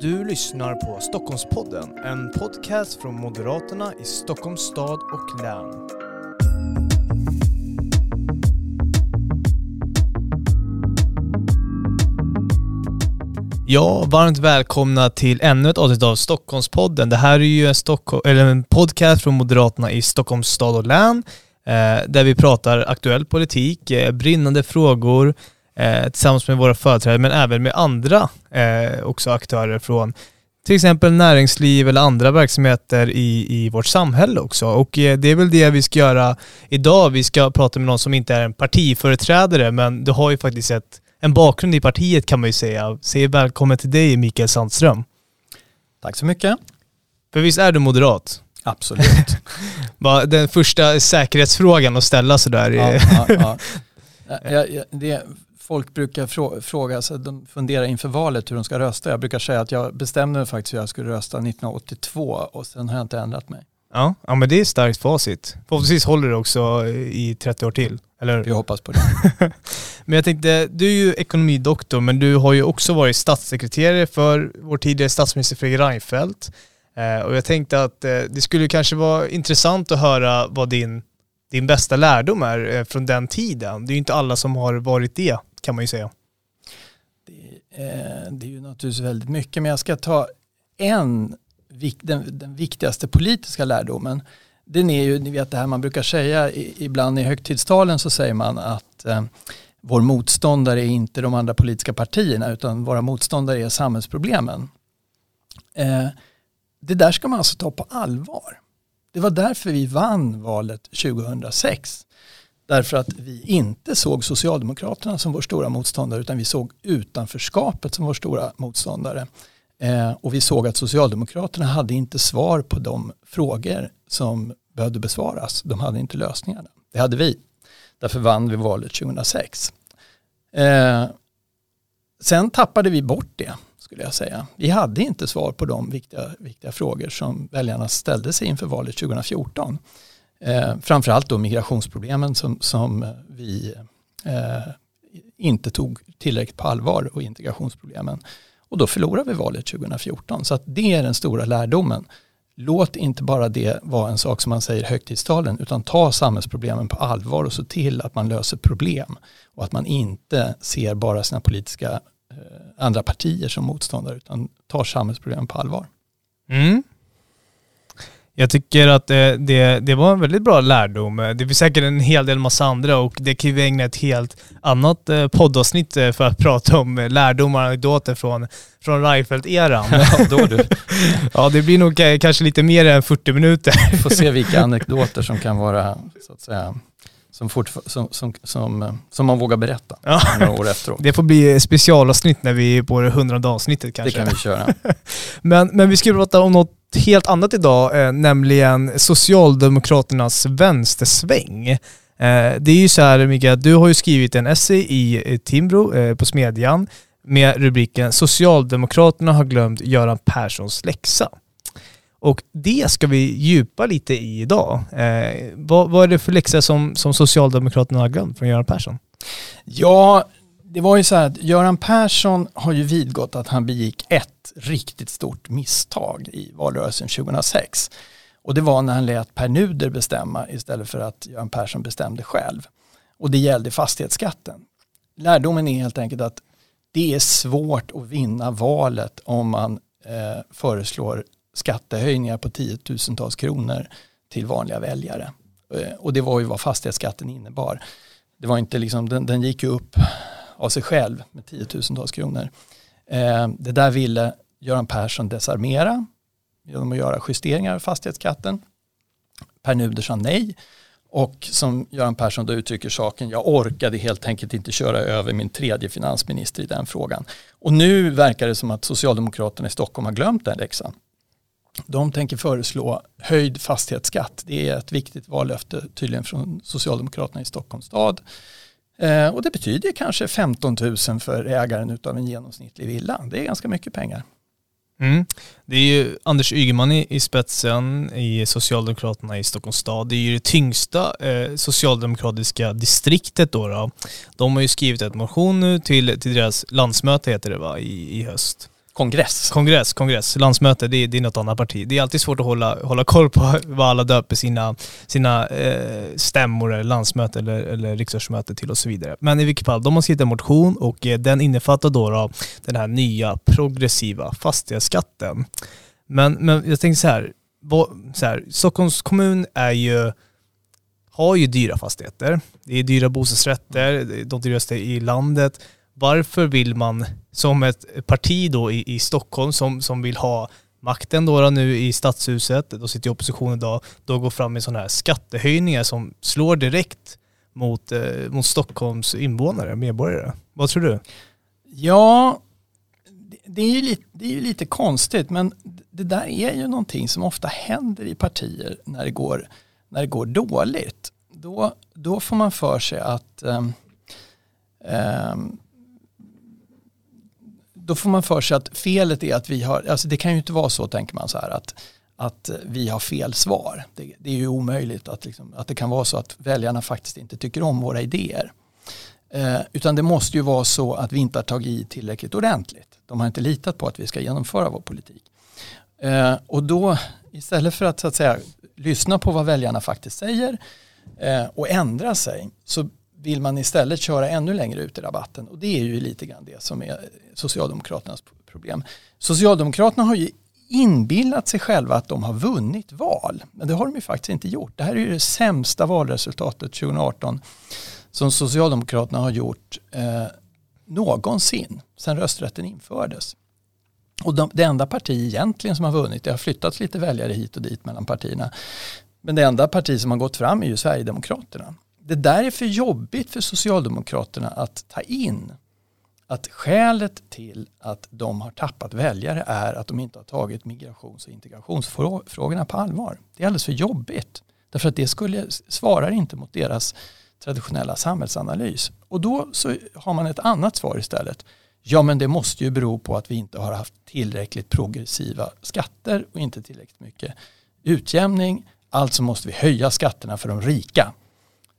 Du lyssnar på Stockholmspodden, en podcast från Moderaterna i Stockholms stad och län. Ja, varmt välkomna till ännu ett avsnitt av Stockholmspodden. Det här är ju en, Stockholm, eller en podcast från Moderaterna i Stockholms stad och län, eh, där vi pratar aktuell politik, eh, brinnande frågor, tillsammans med våra företrädare, men även med andra eh, också aktörer från till exempel näringsliv eller andra verksamheter i, i vårt samhälle också. Och eh, det är väl det vi ska göra idag. Vi ska prata med någon som inte är en partiföreträdare, men du har ju faktiskt ett, en bakgrund i partiet kan man ju säga. Säg välkommen till dig Mikael Sandström. Tack så mycket. För visst är du moderat? Absolut. Den första säkerhetsfrågan att ställa sådär. ja, ja, ja. Ja, ja, det, folk brukar frå, fråga, så de funderar inför valet hur de ska rösta. Jag brukar säga att jag bestämde mig faktiskt hur jag skulle rösta 1982 och sen har jag inte ändrat mig. Ja, ja men det är starkt facit. Förhoppningsvis håller det också i 30 år till. Eller? Vi hoppas på det. men jag tänkte, du är ju ekonomidoktor men du har ju också varit statssekreterare för vår tidigare statsminister Fredrik Reinfeldt. Eh, och jag tänkte att eh, det skulle kanske vara intressant att höra vad din, din bästa lärdom är eh, från den tiden. Det är ju inte alla som har varit det kan man ju säga. Det, eh, det är ju naturligtvis väldigt mycket men jag ska ta en, den, den viktigaste politiska lärdomen. Den är ju, ni vet det här man brukar säga ibland i högtidstalen så säger man att eh, vår motståndare är inte de andra politiska partierna utan våra motståndare är samhällsproblemen. Eh, det där ska man alltså ta på allvar. Det var därför vi vann valet 2006. Därför att vi inte såg Socialdemokraterna som vår stora motståndare utan vi såg utanförskapet som vår stora motståndare. Eh, och vi såg att Socialdemokraterna hade inte svar på de frågor som behövde besvaras. De hade inte lösningarna. Det hade vi. Därför vann vi valet 2006. Eh, sen tappade vi bort det skulle jag säga. Vi hade inte svar på de viktiga, viktiga frågor som väljarna ställde sig inför valet 2014. Eh, framförallt då migrationsproblemen som, som vi eh, inte tog tillräckligt på allvar och integrationsproblemen. Och då förlorade vi valet 2014. Så att det är den stora lärdomen. Låt inte bara det vara en sak som man säger högtidstalen utan ta samhällsproblemen på allvar och se till att man löser problem och att man inte ser bara sina politiska andra partier som motståndare utan tar samhällsproblemen på allvar. Mm. Jag tycker att det, det, det, var en väldigt bra lärdom. Det finns säkert en hel del massa andra och det kan vi ägna ett helt annat eh, poddavsnitt eh, för att prata om lärdomar och anekdoter från, från Reinfeldt-eran. Ja, då du. ja, det blir nog kanske lite mer än 40 minuter. Vi får se vilka anekdoter som kan vara, så att säga, som, som, som, som, som man vågar berätta ja. några år efteråt. Det får bli specialavsnitt när vi är på det hundrade avsnittet kanske. Det kan vi köra. men, men vi ska prata om något helt annat idag, eh, nämligen Socialdemokraternas vänstersväng. Eh, det är ju så här Mikael, du har ju skrivit en essay i Timbro eh, på Smedjan med rubriken Socialdemokraterna har glömt Göran Perssons läxa. Och det ska vi djupa lite i idag. Eh, vad, vad, är det för läxa som, som Socialdemokraterna har glömt från Göran Persson? Ja, det var ju så här att Göran Persson har ju vidgått att han begick ett riktigt stort misstag i valrörelsen 2006. Och det var när han lät Per Nuder bestämma istället för att Göran Persson bestämde själv. Och det gällde fastighetsskatten. Lärdomen är helt enkelt att det är svårt att vinna valet om man eh, föreslår skattehöjningar på tiotusentals kronor till vanliga väljare. Eh, och det var ju vad fastighetsskatten innebar. Det var inte liksom, den, den gick ju upp av sig själv med tiotusentals kronor. Eh, det där ville Göran Persson desarmera genom att göra justeringar av fastighetsskatten. Per Nuder sa nej och som Göran Persson då uttrycker saken, jag orkade helt enkelt inte köra över min tredje finansminister i den frågan. Och nu verkar det som att Socialdemokraterna i Stockholm har glömt den läxan. De tänker föreslå höjd fastighetsskatt. Det är ett viktigt vallöfte tydligen från Socialdemokraterna i Stockholms stad. Eh, och det betyder kanske 15 000 för ägaren av en genomsnittlig villa. Det är ganska mycket pengar. Mm. Det är ju Anders Ygeman i, i, spetsen i Socialdemokraterna i Stockholms stad. Det är ju det tyngsta eh, socialdemokratiska distriktet då, då, De har ju skrivit ett motion nu till, till deras landsmöte heter det va, i, i höst kongress. Kongress, kongress, landsmöte, det, det är något annat parti. Det är alltid svårt att hålla, hålla koll på vad alla döper sina, sina eh, stämmor, eller landsmöte eller, eller riksdagsmöte till och så vidare. Men i vilket fall, de har skrivit en motion och eh, den innefattar då, då den här nya progressiva fastighetsskatten. Men, men jag tänkte så här, vad, så här, Stockholms kommun är ju har ju dyra fastigheter. Det är dyra bostadsrätter, de dyraste i landet. Varför vill man som ett parti då i, i Stockholm som, som vill ha makten då, då nu i stadshuset, då sitter i opposition idag, då går fram med sådana här skattehöjningar som slår direkt mot, eh, mot Stockholms invånare, medborgare. Vad tror du? Ja, det är, ju lite, det är ju lite konstigt men det där är ju någonting som ofta händer i partier när det går, när det går dåligt. Då, då får man för sig att um, um, då får man för sig att felet är att vi har, alltså det kan ju inte vara så tänker man så här att, att vi har fel svar. Det, det är ju omöjligt att, liksom, att det kan vara så att väljarna faktiskt inte tycker om våra idéer. Eh, utan det måste ju vara så att vi inte har tagit i tillräckligt ordentligt. De har inte litat på att vi ska genomföra vår politik. Eh, och då istället för att, så att säga, lyssna på vad väljarna faktiskt säger eh, och ändra sig så vill man istället köra ännu längre ut i rabatten. Och det är ju lite grann det som är Socialdemokraternas problem. Socialdemokraterna har ju inbillat sig själva att de har vunnit val. Men det har de ju faktiskt inte gjort. Det här är ju det sämsta valresultatet 2018 som Socialdemokraterna har gjort eh, någonsin sedan rösträtten infördes. Och de, det enda parti egentligen som har vunnit, det har flyttats lite väljare hit och dit mellan partierna. Men det enda parti som har gått fram är ju Sverigedemokraterna. Det där är för jobbigt för Socialdemokraterna att ta in. Att skälet till att de har tappat väljare är att de inte har tagit migrations och integrationsfrågorna på allvar. Det är alldeles för jobbigt. Därför att det skulle, svarar inte mot deras traditionella samhällsanalys. Och då så har man ett annat svar istället. Ja men det måste ju bero på att vi inte har haft tillräckligt progressiva skatter och inte tillräckligt mycket utjämning. Alltså måste vi höja skatterna för de rika.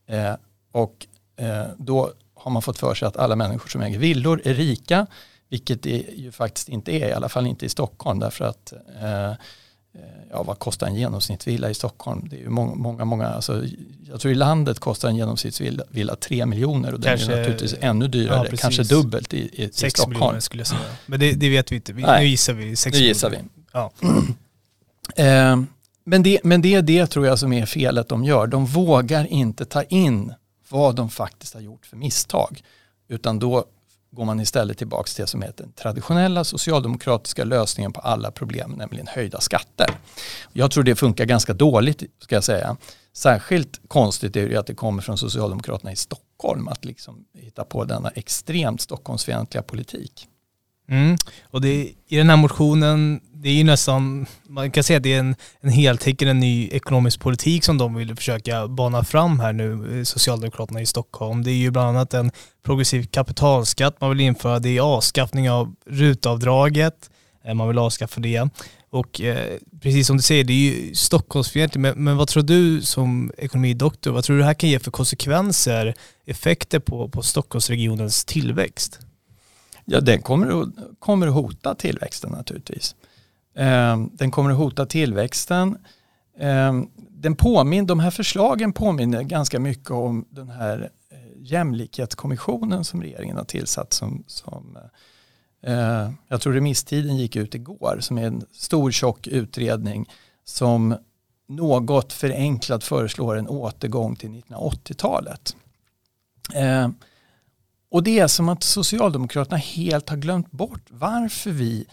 Eh, och eh, då har man fått för sig att alla människor som äger villor är rika. Vilket det ju faktiskt inte är, i alla fall inte i Stockholm. Därför att eh, Eh, ja, vad kostar en genomsnittsvilla i Stockholm? Det är ju många, många, många alltså, jag tror i landet kostar en genomsnittsvilla 3 miljoner och kanske, den är naturligtvis ännu dyrare, ja, kanske dubbelt i, i, i Stockholm. miljoner skulle jag säga. Men det, det vet vi inte, vi, nu gissar vi 6 nu gissar vi. Ja. eh, men, det, men det är det tror jag som är felet de gör. De vågar inte ta in vad de faktiskt har gjort för misstag. Utan då går man istället tillbaka till det som heter den traditionella socialdemokratiska lösningen på alla problem, nämligen höjda skatter. Jag tror det funkar ganska dåligt, ska jag säga. Särskilt konstigt är det att det kommer från Socialdemokraterna i Stockholm att liksom hitta på denna extremt Stockholmsfientliga politik. Mm. Och det, i den här motionen, det är ju nästan, man kan säga att det är en, en heltäckande ny ekonomisk politik som de vill försöka bana fram här nu, eh, Socialdemokraterna i Stockholm. Det är ju bland annat en progressiv kapitalskatt man vill införa, det är avskaffning av rutavdraget, eh, man vill avskaffa det. Och eh, precis som du säger, det är ju Stockholmsfientligt, men, men vad tror du som ekonomidoktor, vad tror du det här kan ge för konsekvenser, effekter på, på Stockholmsregionens tillväxt? Ja, den kommer att, kommer att hota tillväxten naturligtvis. Eh, den kommer att hota tillväxten. Eh, den påmin, de här förslagen påminner ganska mycket om den här eh, jämlikhetskommissionen som regeringen har tillsatt som, som eh, eh jag tror remisstiden gick ut igår, som är en stor tjock utredning som något förenklat föreslår en återgång till 1980-talet. Eh, och det är som att Socialdemokraterna helt har glömt bort varför vi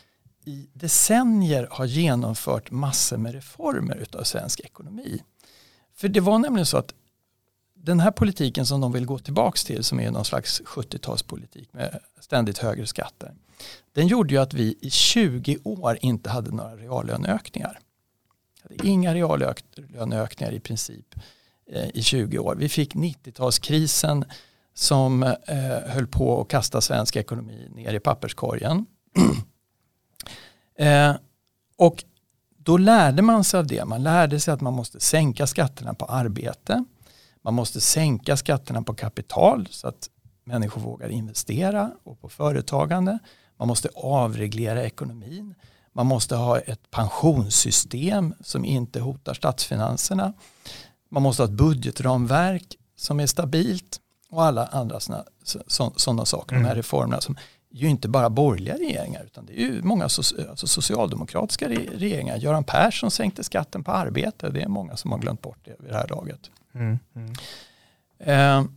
i decennier har genomfört massor med reformer utav svensk ekonomi. För det var nämligen så att den här politiken som de vill gå tillbaka till som är någon slags 70-talspolitik med ständigt högre skatter. Den gjorde ju att vi i 20 år inte hade några reallöneökningar. Hade inga reallöneökningar i princip eh, i 20 år. Vi fick 90-talskrisen som eh, höll på att kasta svensk ekonomi ner i papperskorgen. eh, och då lärde man sig av det. Man lärde sig att man måste sänka skatterna på arbete. Man måste sänka skatterna på kapital så att människor vågar investera och på företagande. Man måste avreglera ekonomin. Man måste ha ett pensionssystem som inte hotar statsfinanserna. Man måste ha ett budgetramverk som är stabilt och alla andra sådana saker. Mm. De här mm. reformerna som ju inte bara borgerliga regeringar utan det är ju många alltså socialdemokratiska regeringar. Göran Persson sänkte skatten på arbete. Det är många som har glömt bort det vid det här laget. Mm. Mm. Eh,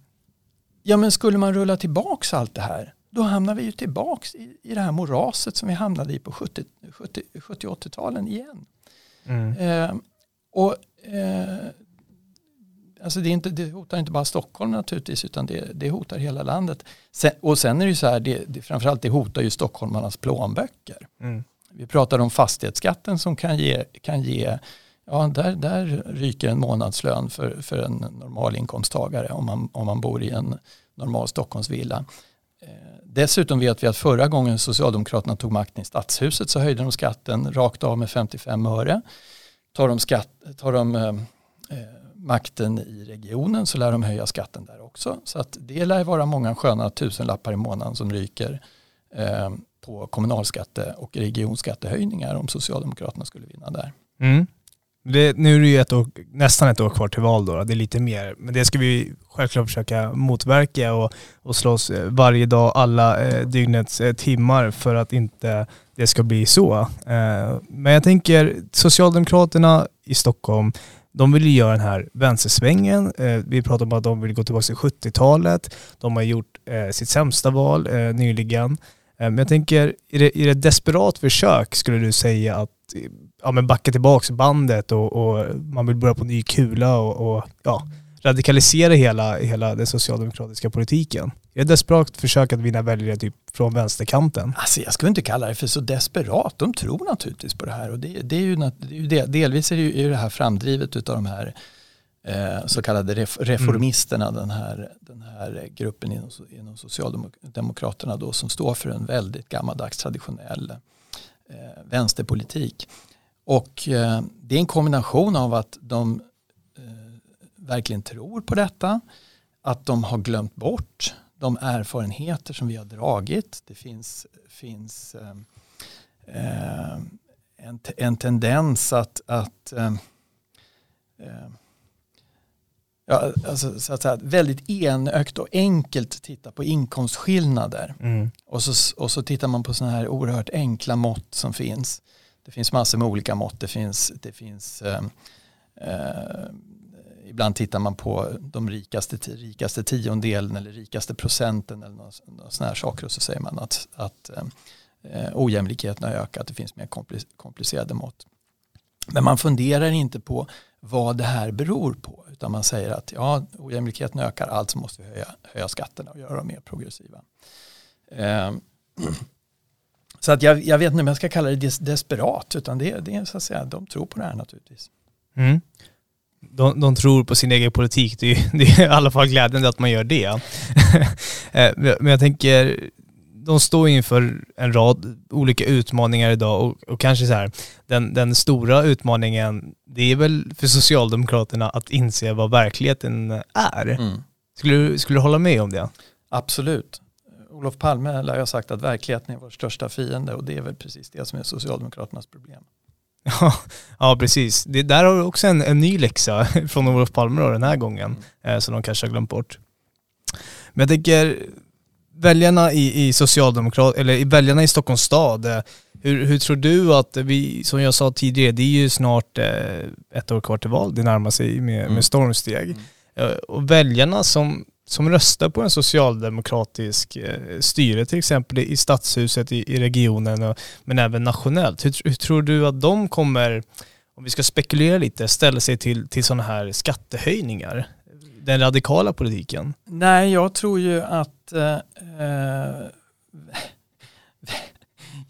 ja men skulle man rulla tillbaks allt det här då hamnar vi ju tillbaks i, i det här moraset som vi hamnade i på 70-80-talen igen. Mm. Eh, och eh, alltså det, inte, det hotar inte bara Stockholm naturligtvis utan det, det hotar hela landet. Sen, och sen är det ju så här, det, det, framförallt det hotar ju stockholmarnas plånböcker. Mm. Vi pratar om fastighetsskatten som kan ge, kan ge ja där, där ryker en månadslön för, för en normalinkomsttagare om man, om man bor i en normal Stockholmsvilla. Eh, dessutom vet vi att förra gången Socialdemokraterna tog makten i stadshuset så höjde de skatten rakt av med 55 öre. Tar de, skatt, tar de eh, eh makten i regionen så lär de höja skatten där också. Så att det lär vara många sköna tusenlappar i månaden som ryker eh, på kommunalskatte och regionskattehöjningar om Socialdemokraterna skulle vinna där. Mm. Det, nu är det ju ett år, nästan ett år kvar till val då, det är lite mer. Men det ska vi självklart försöka motverka och, och slåss eh, varje dag, alla eh, dygnets eh, timmar för att inte det ska bli så. Eh, men jag tänker Socialdemokraterna i Stockholm, de vill ju göra den här vänstersvängen. Eh, vi pratar om att de vill gå tillbaka till 70-talet. De har gjort eh, sitt sämsta val eh, nyligen. Men jag tänker, är det, är det ett desperat försök skulle du säga att ja, men backa tillbaka bandet och, och, man vill börja på ny kula och, och ja, radikalisera hela, hela den socialdemokratiska politiken? Är det desperat försök att vinna väljare typ från vänsterkanten? Alltså jag skulle inte kalla det för så desperat. De tror naturligtvis på det här och det, det är ju, det delvis är det ju det här framdrivet av de här eh, så kallade reformisterna, mm. den, här, den här gruppen inom, inom Socialdemokraterna då som står för en väldigt gammaldags traditionell eh, vänsterpolitik. Och eh, det är en kombination av att de verkligen tror på detta, att de har glömt bort de erfarenheter som vi har dragit. Det finns, finns eh, eh en, en tendens att, att eh, eh, ja, alltså, så att säga, väldigt enögt och enkelt titta på inkomstskillnader. Mm. Och, så, och så tittar man på sådana här oerhört enkla mått som finns. Det finns massor med olika mått. Det finns, det finns eh, eh, ibland tittar man på de rikaste, rikaste tiondelen eller rikaste procenten eller några sådana här saker och så säger man att, att eh, eh ojämlikheten har ökat. Det finns mer komplicerade mått. Men man funderar inte på vad det här beror på utan man säger att ja, ojämlikheten ökar, alltså måste vi höja, höja skatterna och göra dem mer progressiva. Eh, så att jag, jag, vet inte om jag ska kalla det des, desperat, utan det, det är så att säga, de tror på det här naturligtvis. Mm. De, de, tror på sin egen politik, det är, det är i alla fall glädjande att man gör det. Eh, men jag tänker, de står inför en rad olika utmaningar idag och, och kanske så här, den, den, stora utmaningen, det är väl för Socialdemokraterna att inse vad verkligheten är. Mm. Skulle, du, skulle du hålla med om det? Absolut. Olof Palme lär ha sagt att verkligheten är vår största fiende och det är väl precis det som är Socialdemokraternas problem. Ja, ja precis. Det, där har du också en, en ny läxa från Olof Palme då, den här gången, mm. eh, som de kanske har glömt bort. Men jag tänker, väljarna i, i Socialdemokrat, eller väljarna i Stockholms stad, eh, hur, hur tror du att vi, som jag sa tidigare, det är ju snart eh, ett år kvar till val, det närmar sig med, mm. med stormsteg. Mm. Eh, och väljarna som som röstar på en socialdemokratisk eh, styre till exempel i stadshuset i, i regionen och, men även nationellt. Hur, hur, tror du att de kommer, om vi ska spekulera lite, ställa sig till, till sådana här skattehöjningar? Den radikala politiken? Nej, jag tror ju att eh, eh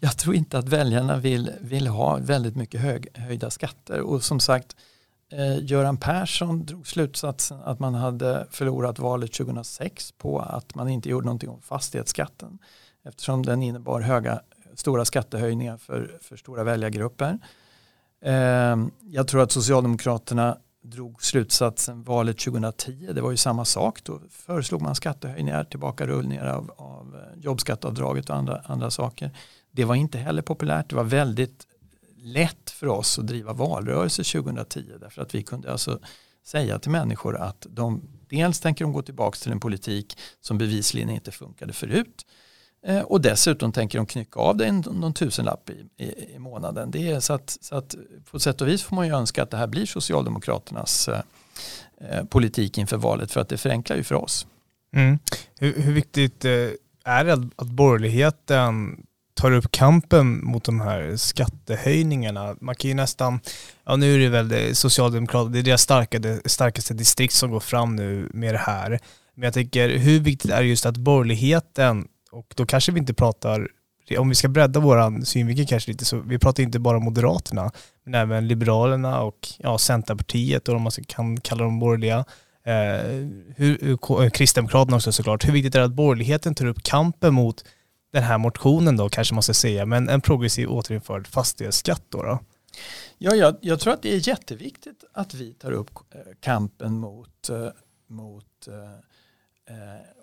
jag tror inte att väljarna vill, vill ha väldigt mycket hög, höjda skatter och som sagt Eh, Eh, Göran Persson drog slutsatsen att man hade förlorat valet 2006 på att man inte gjorde någonting om fastighetsskatten eftersom den innebar höga, stora skattehöjningar för, för stora väljargrupper. Ehm, jag tror att Socialdemokraterna drog slutsatsen valet 2010. Det var ju samma sak. Då föreslog man skattehöjningar, tillbakarullningar av, av eh, jobbskatteavdraget och andra, andra saker. Det var inte heller populärt. Det var väldigt lätt för oss att driva valrörelse 2010 därför att vi kunde alltså säga till människor att de dels tänker de gå tillbaka till en politik som bevisligen inte funkade förut eh, och dessutom tänker de knycka av dig någon tusenlapp i, i, i månaden. Det är så att, så att på sätt och vis får man ju önska att det här blir Socialdemokraternas eh, eh, politik inför valet för att det förenklar ju för oss. Mm. Hur, hur, viktigt eh, är det att borgerligheten tar upp kampen mot de här skattehöjningarna. Man kan ju nästan, ja nu är det väl det Socialdemokraterna, det är deras starkaste, starkaste distrikt som går fram nu med det här. Men jag tänker, hur viktigt är det just att borgerligheten, och då kanske vi inte pratar, om vi ska bredda vår synvinkel kanske lite, så vi pratar inte bara Moderaterna, men även Liberalerna och ja, Centerpartiet och om man kan kalla dem borgerliga. Eh, hur, eh, Kristdemokraterna också såklart. Hur viktigt är det att borgerligheten tar upp kampen mot den här motionen då kanske man ska säga, men en progressiv återinförd fastighetsskatt då? då? Ja, jag, jag, tror att det är jätteviktigt att vi tar upp eh, kampen mot, eh, mot äh,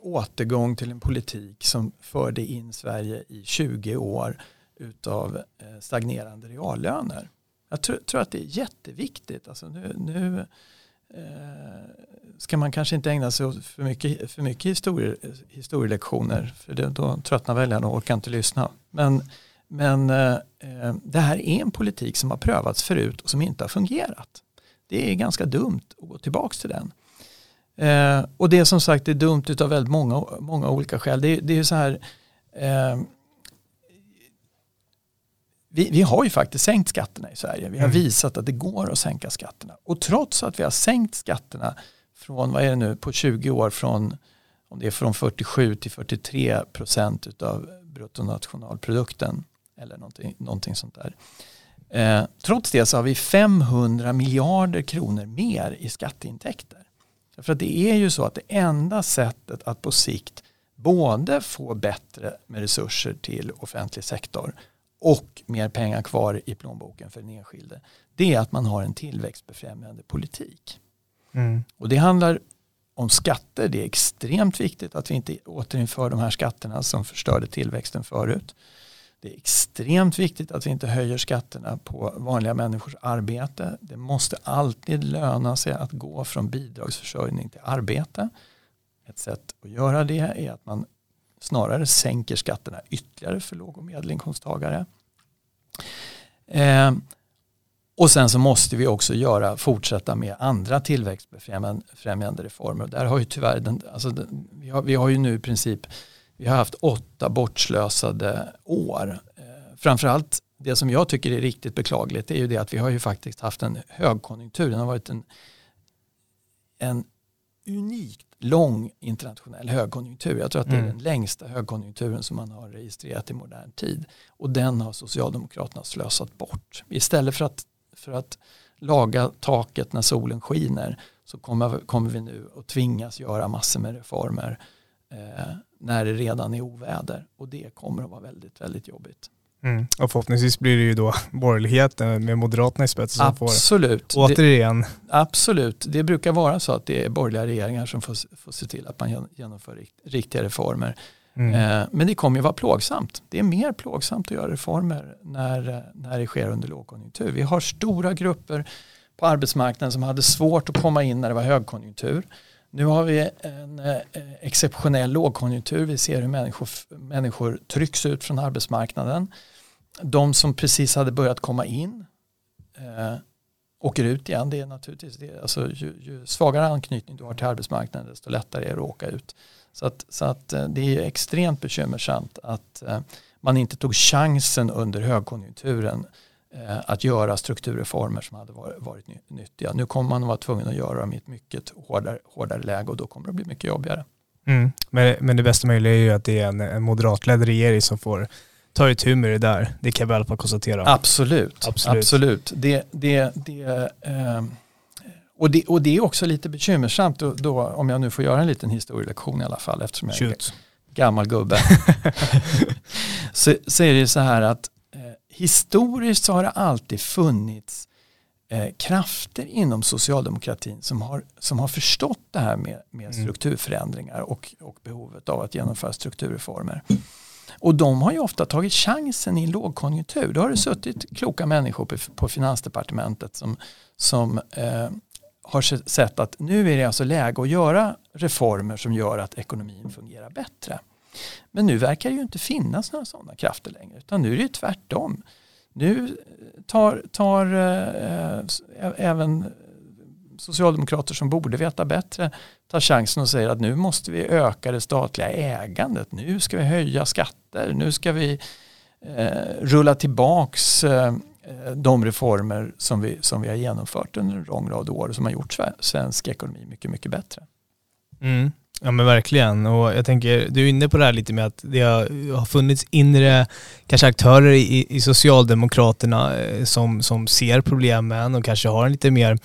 återgång till en politik som förde in Sverige i 20 år utav stagnerande reallöner. Jag tror, tror att det är jätteviktigt. Alltså nu, nu Eh, ska man kanske inte ägna sig åt för mycket, för mycket historie, historielektioner för det, då tröttnar väljarna och orkar inte lyssna. Men, men eh, eh, det här är en politik som har prövats förut och som inte har fungerat. Det är ganska dumt att gå tillbaka till den. Eh, och det är som sagt det är dumt av väldigt många, många olika skäl. Det, det är så här eh, vi, vi, har ju faktiskt sänkt skatterna i Sverige. Vi har mm. visat att det går att sänka skatterna. Och trots att vi har sänkt skatterna från, vad är det nu, på 20 år från, om det är från 47 till 43 procent av bruttonationalprodukten eller någonting, någonting sånt där. Eh, trots det så har vi 500 miljarder kronor mer i skatteintäkter. För att det är ju så att det enda sättet att på sikt både få bättre med resurser till offentlig sektor och mer pengar kvar i plånboken för den enskilde. Det är att man har en tillväxtbefrämjande politik. Mm. Och det handlar om skatter. Det är extremt viktigt att vi inte återinför de här skatterna som förstörde tillväxten förut. Det är extremt viktigt att vi inte höjer skatterna på vanliga människors arbete. Det måste alltid löna sig att gå från bidragsförsörjning till arbete. Ett sätt att göra det är att man snarare sänker skatterna ytterligare för låg och medelinkomsttagare. Eh, och sen så måste vi också göra, fortsätta med andra tillväxtbefrämjande reformer. Där har ju tyvärr den, alltså den, vi, har, vi har ju nu i princip vi har haft åtta bortslösade år. Eh, framförallt det som jag tycker är riktigt beklagligt är ju det att vi har ju faktiskt haft en högkonjunktur. Den har varit en, en unikt lång internationell högkonjunktur. Jag tror att det är mm. den längsta högkonjunkturen som man har registrerat i modern tid. Och den har Socialdemokraterna slösat bort. Istället för att, för att laga taket när solen skiner så kommer, kommer vi nu att tvingas göra massor med reformer eh, när det redan är oväder. Och det kommer att vara väldigt, väldigt jobbigt. Mm. Och förhoppningsvis blir det ju då borgerligheten med Moderaterna i spetsen som absolut. får återigen. Det, absolut, det brukar vara så att det är borgerliga regeringar som får, får se till att man genomför riktiga reformer. Mm. Eh, men det kommer ju vara plågsamt. Det är mer plågsamt att göra reformer när, när det sker under lågkonjunktur. Vi har stora grupper på arbetsmarknaden som hade svårt att komma in när det var högkonjunktur. Nu har vi en eh, exceptionell lågkonjunktur. Vi ser hur människor, människor trycks ut från arbetsmarknaden. De som precis hade börjat komma in eh, åker ut igen. Det är naturligtvis det. Alltså, ju, ju, svagare anknytning du har till arbetsmarknaden desto lättare är det att åka ut. Så, att, så att, eh, det är extremt bekymmersamt att eh, man inte tog chansen under högkonjunkturen Eh, att göra strukturreformer som hade varit, nyttiga. Nu kommer man att vara tvungen att göra dem i ett mycket hårdare, hårdare läge och då kommer det att bli mycket jobbigare. Mm. Men, men det bästa möjliga är ju att det är en, en moderatledd regering som får ta itu med det där. Det kan i alla fall konstatera. Absolut. Absolut. Absolut. Det, det, det, eh, och, det, och det är också lite bekymmersamt då, då, om jag nu får göra en liten historielektion i alla fall eftersom jag Shoot. är gammal gubbe. så, så är det så här att historiskt så har det alltid funnits eh, krafter inom socialdemokratin som har, som har förstått det här med, med Mm. strukturförändringar och, och behovet av att genomföra strukturreformer. Och de har ju ofta tagit chansen i en lågkonjunktur. Då har det suttit kloka människor på, på Finansdepartementet som, som eh, har se- sett att nu är det alltså läge att göra reformer som gör att ekonomin fungerar bättre. Men nu verkar det ju inte finnas några sådana krafter längre utan nu är det ju tvärtom. Nu eh, tar, tar äh, även socialdemokrater som borde veta bättre tar chansen och säger att nu måste vi öka det statliga ägandet. Nu ska vi höja skatter. Nu ska vi eh, rulla tillbaks eh, de reformer som vi, som vi har genomfört under en lång rad år och som har gjort svensk ekonomi mycket, mycket bättre. Mm. Ja men verkligen. Och jag tänker, du är inne på det här lite med att det har, funnits inre kanske aktörer i, i Socialdemokraterna eh, som, som ser problemen och kanske har en lite mer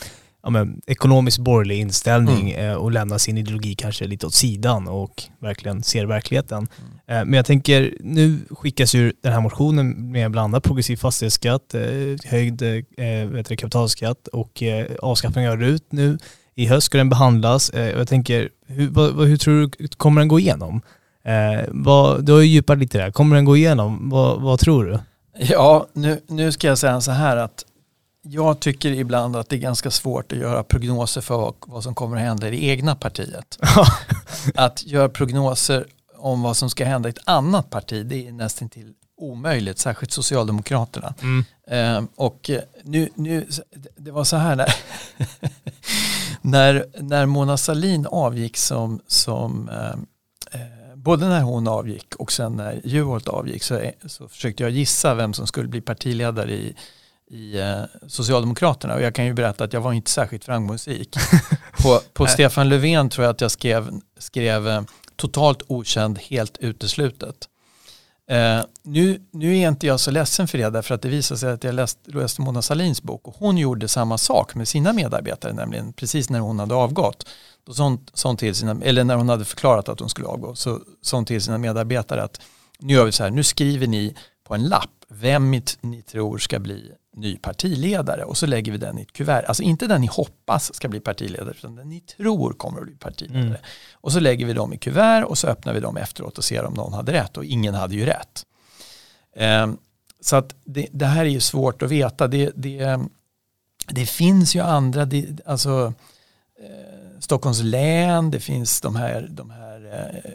ja, men, ekonomiskt borgerlig inställning eh, och lämnar sin ideologi kanske lite åt sidan och verkligen ser verkligheten. Eh, men jag tänker, nu skickas ju den här motionen med bland annat progressiv fastighetsskatt, höjd eh, kapitalskatt och eh, avskaffning av RUT nu. I höst ska den behandlas. Eh, jag tänker, hur, vad, hur tror du, kommer den gå igenom? Eh, vad, du har ju djupat lite där. Kommer den gå igenom? Vad, vad tror du? Ja, nu, nu ska jag säga så här att jag tycker ibland att det är ganska svårt att göra prognoser för vad, vad som kommer att hända i det egna partiet. Att göra prognoser om vad som ska hända i ett annat parti det är nästan till omöjligt, särskilt Socialdemokraterna. Mm. Eh, och nu, nu, det var så här när, när, när Mona Sahlin avgick som, som eh, eh, både när hon avgick och sen när Juholt avgick så, så försökte jag gissa vem som skulle bli partiledare i, i eh, Socialdemokraterna och jag kan ju berätta att jag var inte särskilt framgångsrik. på på. Stefan Löfven tror jag att jag skrev, skrev eh, totalt okänd, helt uteslutet. Eh, nu, nu är inte jag så ledsen för det därför att det visar sig att jag läst, läste Mona Sahlins bok och hon gjorde samma sak med sina medarbetare nämligen precis när hon hade avgått. Då sånt, sånt till sina, eller när hon hade förklarat att hon skulle avgå så sa hon till sina medarbetare att nu gör vi så här, nu skriver ni på en lapp vem ni, tror ska bli ny partiledare och så lägger vi den i ett kuvert. Alltså inte den ni hoppas ska bli partiledare utan den ni tror kommer att bli partiledare. Mm. Och så lägger vi dem i kuvert och så öppnar vi dem efteråt och ser om någon hade rätt och ingen hade ju rätt. Ehm, så att det, det här är ju svårt att veta. Det, det, det finns ju andra, det, alltså eh, Stockholms län, det finns de här, de här eh,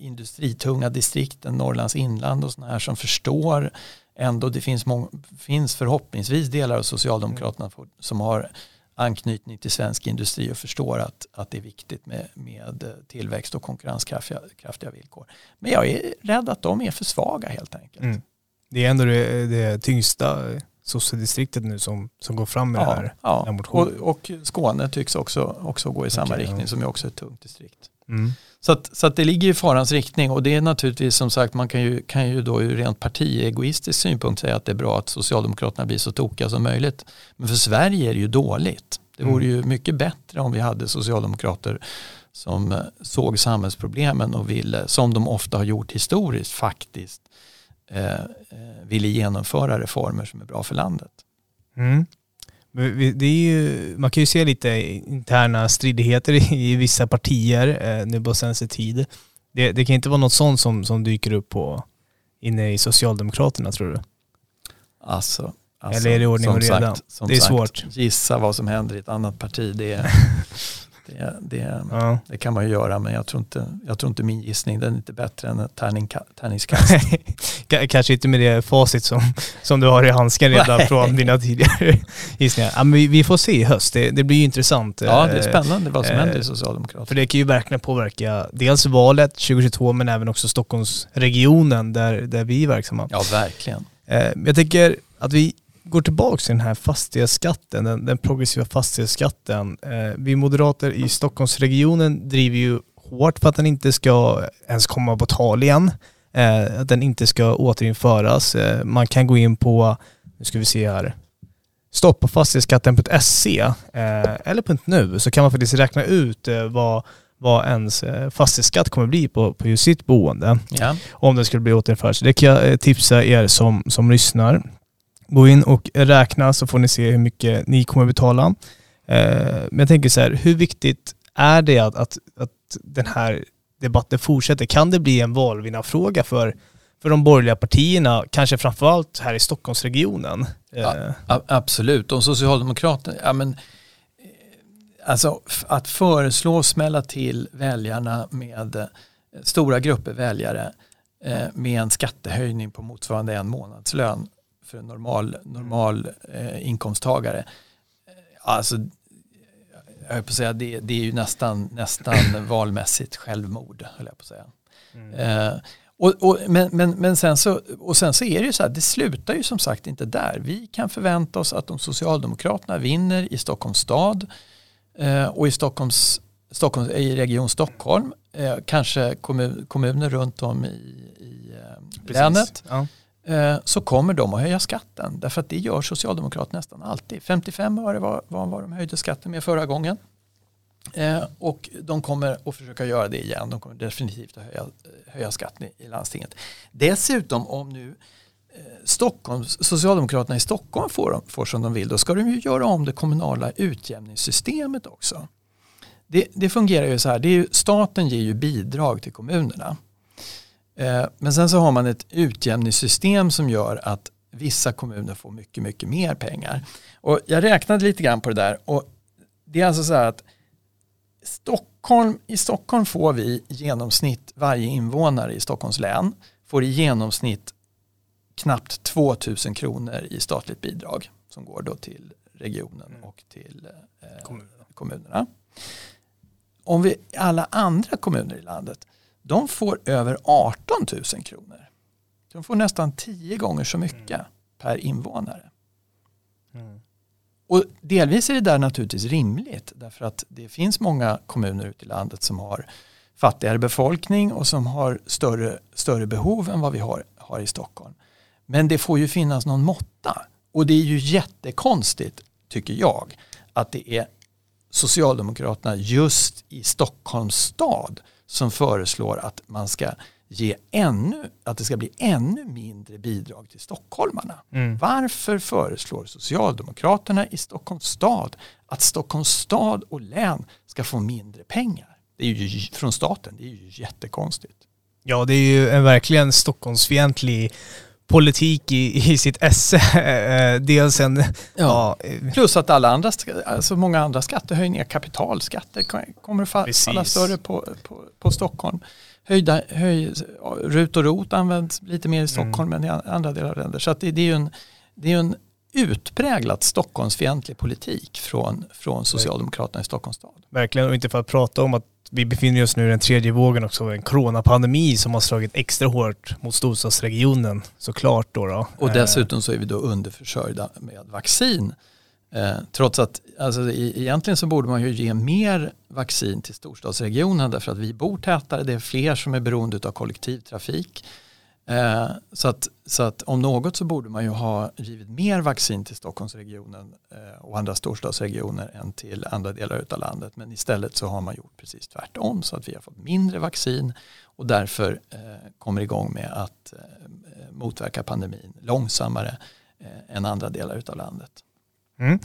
industritunga distrikten, Norrlands inland och sådana här som förstår ändå, det finns, mång, finns förhoppningsvis delar av Socialdemokraterna som har anknytning till svensk industri och förstår att, att det är viktigt med, med tillväxt och konkurrenskraftiga kraftiga villkor. Men jag är rädd att de är för svaga helt enkelt. Mm. Det är ändå det, det tyngsta sossedistriktet nu som, som går fram med det Ja, här. ja. den här Och, och Skåne tycks också, också gå i samma Okej, riktning ja. som är också ett tungt distrikt. Mm. Så att, så att det ligger i farans riktning och det är naturligtvis som sagt man kan ju, kan ju då ur rent partiegoistisk synpunkt säga att det är bra att Socialdemokraterna blir så tokiga som möjligt. Men för Sverige är det ju dåligt. Det vore ju mycket bättre om vi hade socialdemokrater som eh, såg samhällsproblemen och ville, som de ofta har gjort historiskt faktiskt, eh, eh, ville genomföra reformer som är bra för landet. Mm. Men Det är ju, man kan ju se lite interna stridigheter i, vissa partier eh, nu på senaste tid. Det, det kan inte vara något sånt som, som dyker upp på, inne i Socialdemokraterna tror du? Alltså, alltså, Eller är det ordning som och reda? Sagt, Det är sagt, svårt. Gissa vad som händer i ett annat parti. Det, är- det, det, Ja. det kan man ju göra men jag tror, inte, jag tror inte min gissning den är inte bättre än ett tärningskast. Kanske inte med det facit som, som du har i handsken redan Nej. från dina tidigare gissningar. Ja, men vi, vi får se i höst. Det, det blir ju intressant. ja, det är Eh, spännande vad som eh, händer i För Socialdemokraterna. det kan ju verkligen påverka dels valet 2022 men även också Stockholmsregionen där, där vi är verksamma. Ja, verkligen. Eh, Jag tänker att vi går tillbaka till den här fastighetsskatten, den, den progressiva fastighetsskatten. Eh, Vi moderater i Stockholmsregionen driver ju hårt för att den inte ska ens komma på tal igen. Eh, Att den inte ska återinföras. Eh, Man kan gå in på, nu ska vi se här, stoppafastighetsskatten.se eh, eller .nu så kan man faktiskt räkna ut eh, vad, vad ens eh, fastighetsskatt kommer bli på, på just sitt boende Ja. om den skulle bli återinförd. Så det kan jag eh, tipsa er som, som lyssnar. Gå in och räkna så får ni se hur mycket ni kommer betala. Eh, men jag tänker så här, hur viktigt är det att, att, att den här debatten fortsätter? Kan det bli en valvinnarfråga för, för de borgerliga partierna, kanske framförallt här i Stockholmsregionen? Ja, absolut, om Socialdemokraterna, ja men alltså att föreslå smälla till väljarna med eh, stora grupper väljare eh, med en skattehöjning på motsvarande en månadslön för en normal, normal eh, inkomsttagare. Alltså, jag höll på att säga, det, det är ju nästan, nästan valmässigt självmord, höll jag på att säga. Mm. Eh, och, och, men, men, men sen så, och sen så är det ju så här, det slutar ju som sagt inte där. Vi kan förvänta oss att om Socialdemokraterna vinner i Stockholms stad Eh, och i, Stockholms, Stockholms, i Region Stockholm, eh, kanske kommun, kommuner runt om i, i eh, länet, ja. Eh, så kommer de att höja skatten. Därför att det gör Socialdemokraterna nästan alltid. 55 öre var, var vad de höjde skatten med förra gången. Eh, och de kommer att försöka göra det igen. De kommer definitivt att höja, höja skatten i, i landstinget. Dessutom om nu eh, Stockholm, Socialdemokraterna i Stockholm får, får som de vill, då ska de ju göra om det kommunala utjämningssystemet också. Det, det fungerar ju så här, det är ju, staten ger ju bidrag till kommunerna. Eh, men sen så har man ett utjämningssystem som gör att vissa kommuner får mycket, mycket mer pengar. Och jag räknade lite grann på det där och det är alltså så här att Stockholm, i Stockholm får vi i genomsnitt varje invånare i Stockholms län får i genomsnitt knappt 2000 kronor i statligt bidrag som går då till regionen mm. och till eh, kommunerna. kommunerna. Om vi alla andra kommuner i landet de får över 18 000 kronor. De får nästan tio gånger så mycket mm. per invånare. Mm. Och delvis är det där naturligtvis rimligt därför att det finns många kommuner ute i landet som har fattigare befolkning och som har större, större behov än vad vi har, har i Stockholm. Men det får ju finnas någon måtta. Och det är ju jättekonstigt, tycker jag, att det är Socialdemokraterna just i Stockholms stad som föreslår att man ska ge ännu, att det ska bli ännu mindre bidrag till stockholmarna. Mm. Varför föreslår Socialdemokraterna i Stockholms stad att Stockholms stad och län ska få mindre pengar? Det är ju från staten, det är ju jättekonstigt. Ja, det är ju en verkligen Stockholmsfientlig politik i, i sitt esse. Eh, dels en... Ja. ja. Plus att alla andra, alltså många andra skattehöjningar, kapitalskatter kommer att falla större på, på, på Stockholm. Höjda, höj, RUT och ROT används lite mer i Stockholm mm. än i andra delar av länder. Så det, det, är ju en, det är en utpräglat Stockholmsfientlig politik från, från Socialdemokraterna i Stockholms stad. Verkligen, och inte för att prata om att vi befinner oss nu i den tredje vågen också av en coronapandemi som har slagit extra hårt mot storstadsregionen såklart då. då. Och dessutom så är vi då underförsörjda med vaccin. Eh, trots att alltså, egentligen så borde man ju ge mer vaccin till storstadsregionen därför att vi bor tätare, det är fler som är beroende av kollektivtrafik. Eh, så, att, så att om något så borde man ju ha givit mer vaccin till Stockholmsregionen eh, och andra storstadsregioner än till andra delar av landet. Men istället så har man gjort precis tvärtom så att vi har fått mindre vaccin och därför eh, kommer igång med att eh, motverka pandemin långsammare eh, än andra delar av landet. Mm.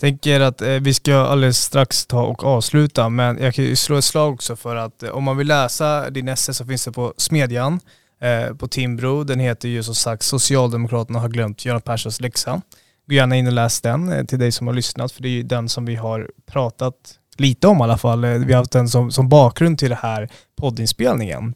Tänker att eh, vi ska alldeles strax ta och avsluta men jag kan ju slå ett slag också för att om man vill läsa din esse så finns det på Smedjan Eh, på Timbro. Den heter ju som sagt Socialdemokraterna har glömt Göran Perssons läxa. Gå gärna in och läs den eh, till dig som har lyssnat för det är ju den som vi har pratat lite om i alla fall. Eh, vi har haft den som, som bakgrund till det här poddinspelningen.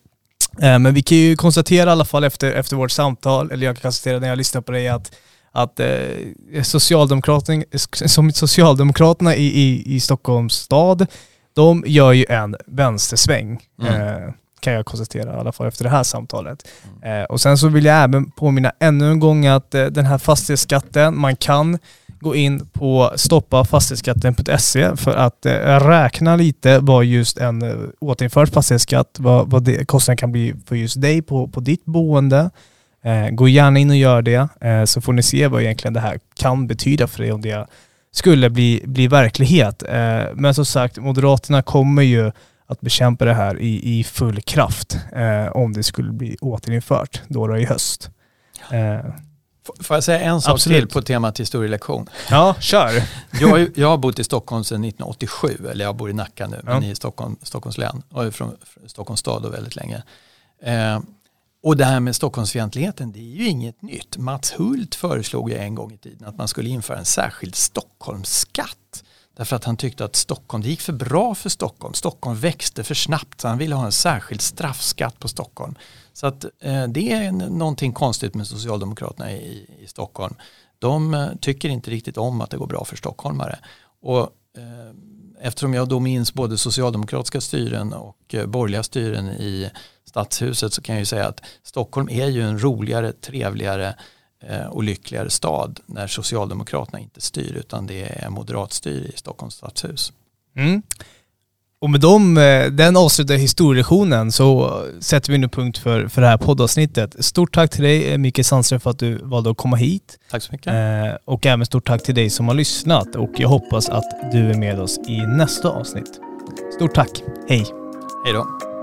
Men vi kan ju konstatera i alla fall efter, efter vårt samtal, eller jag kan konstatera när jag lyssnar på dig att att eh, Socialdemokraterna, som Socialdemokraterna i, i, i Stockholms stad, de gör ju en vänstersväng. Mm. Eh, kan jag konstatera i alla fall efter det här samtalet. Mm. Eh, och sen så vill jag även påminna ännu en gång att eh, den här fastighetsskatten, man kan gå in på stoppafastighetsskatten.se för att eh, räkna lite vad just en eh, återinförd fastighetsskatt, vad, vad det, kostnaden kan bli för just dig på, på ditt boende. Eh, gå gärna in och gör det eh, så får ni se vad egentligen det här kan betyda för dig om det skulle bli, bli verklighet. men som sagt, Moderaterna kommer ju att bekämpa det här i, i full kraft eh, om det skulle bli återinfört då, då i höst. Eh, Får jag säga en sak Absolut. till på temat historielektion? Ja, kör. Jag, jag har bott i Stockholm sedan 1987, eller jag bor i Nacka nu, men Ja. i Stockholm, Stockholms län och är från, Stockholms stad då väldigt länge. Eh, och det här med Stockholmsfientligheten, det är ju inget nytt. Mats Hult föreslog ju en gång i tiden att man skulle införa en särskild Stockholmsskatt. Därför att han tyckte att Stockholm, det gick för bra för Stockholm. Stockholm växte för snabbt så han ville ha en särskild straffskatt på Stockholm. Så att eh, det är någonting konstigt med Socialdemokraterna i, i Stockholm. De eh, tycker inte riktigt om att det går bra för stockholmare. Och, eh, eftersom jag då minns både socialdemokratiska styren och eh, borgerliga styren i stadshuset så kan jag ju säga att Stockholm är ju en roligare, trevligare och lyckligare stad när Socialdemokraterna inte styr utan det är moderatstyre i Stockholms stadshus. Mm. Och med dem, eh, den avslutade historielektionen så sätter vi nu punkt för, för det här poddavsnittet. Stort tack till dig eh, Mikael Sandström för att du valde att komma hit. Tack så mycket. Eh, och även stort tack till dig som har lyssnat och jag hoppas att du är med oss i nästa avsnitt. Stort tack. Hej. Hej då.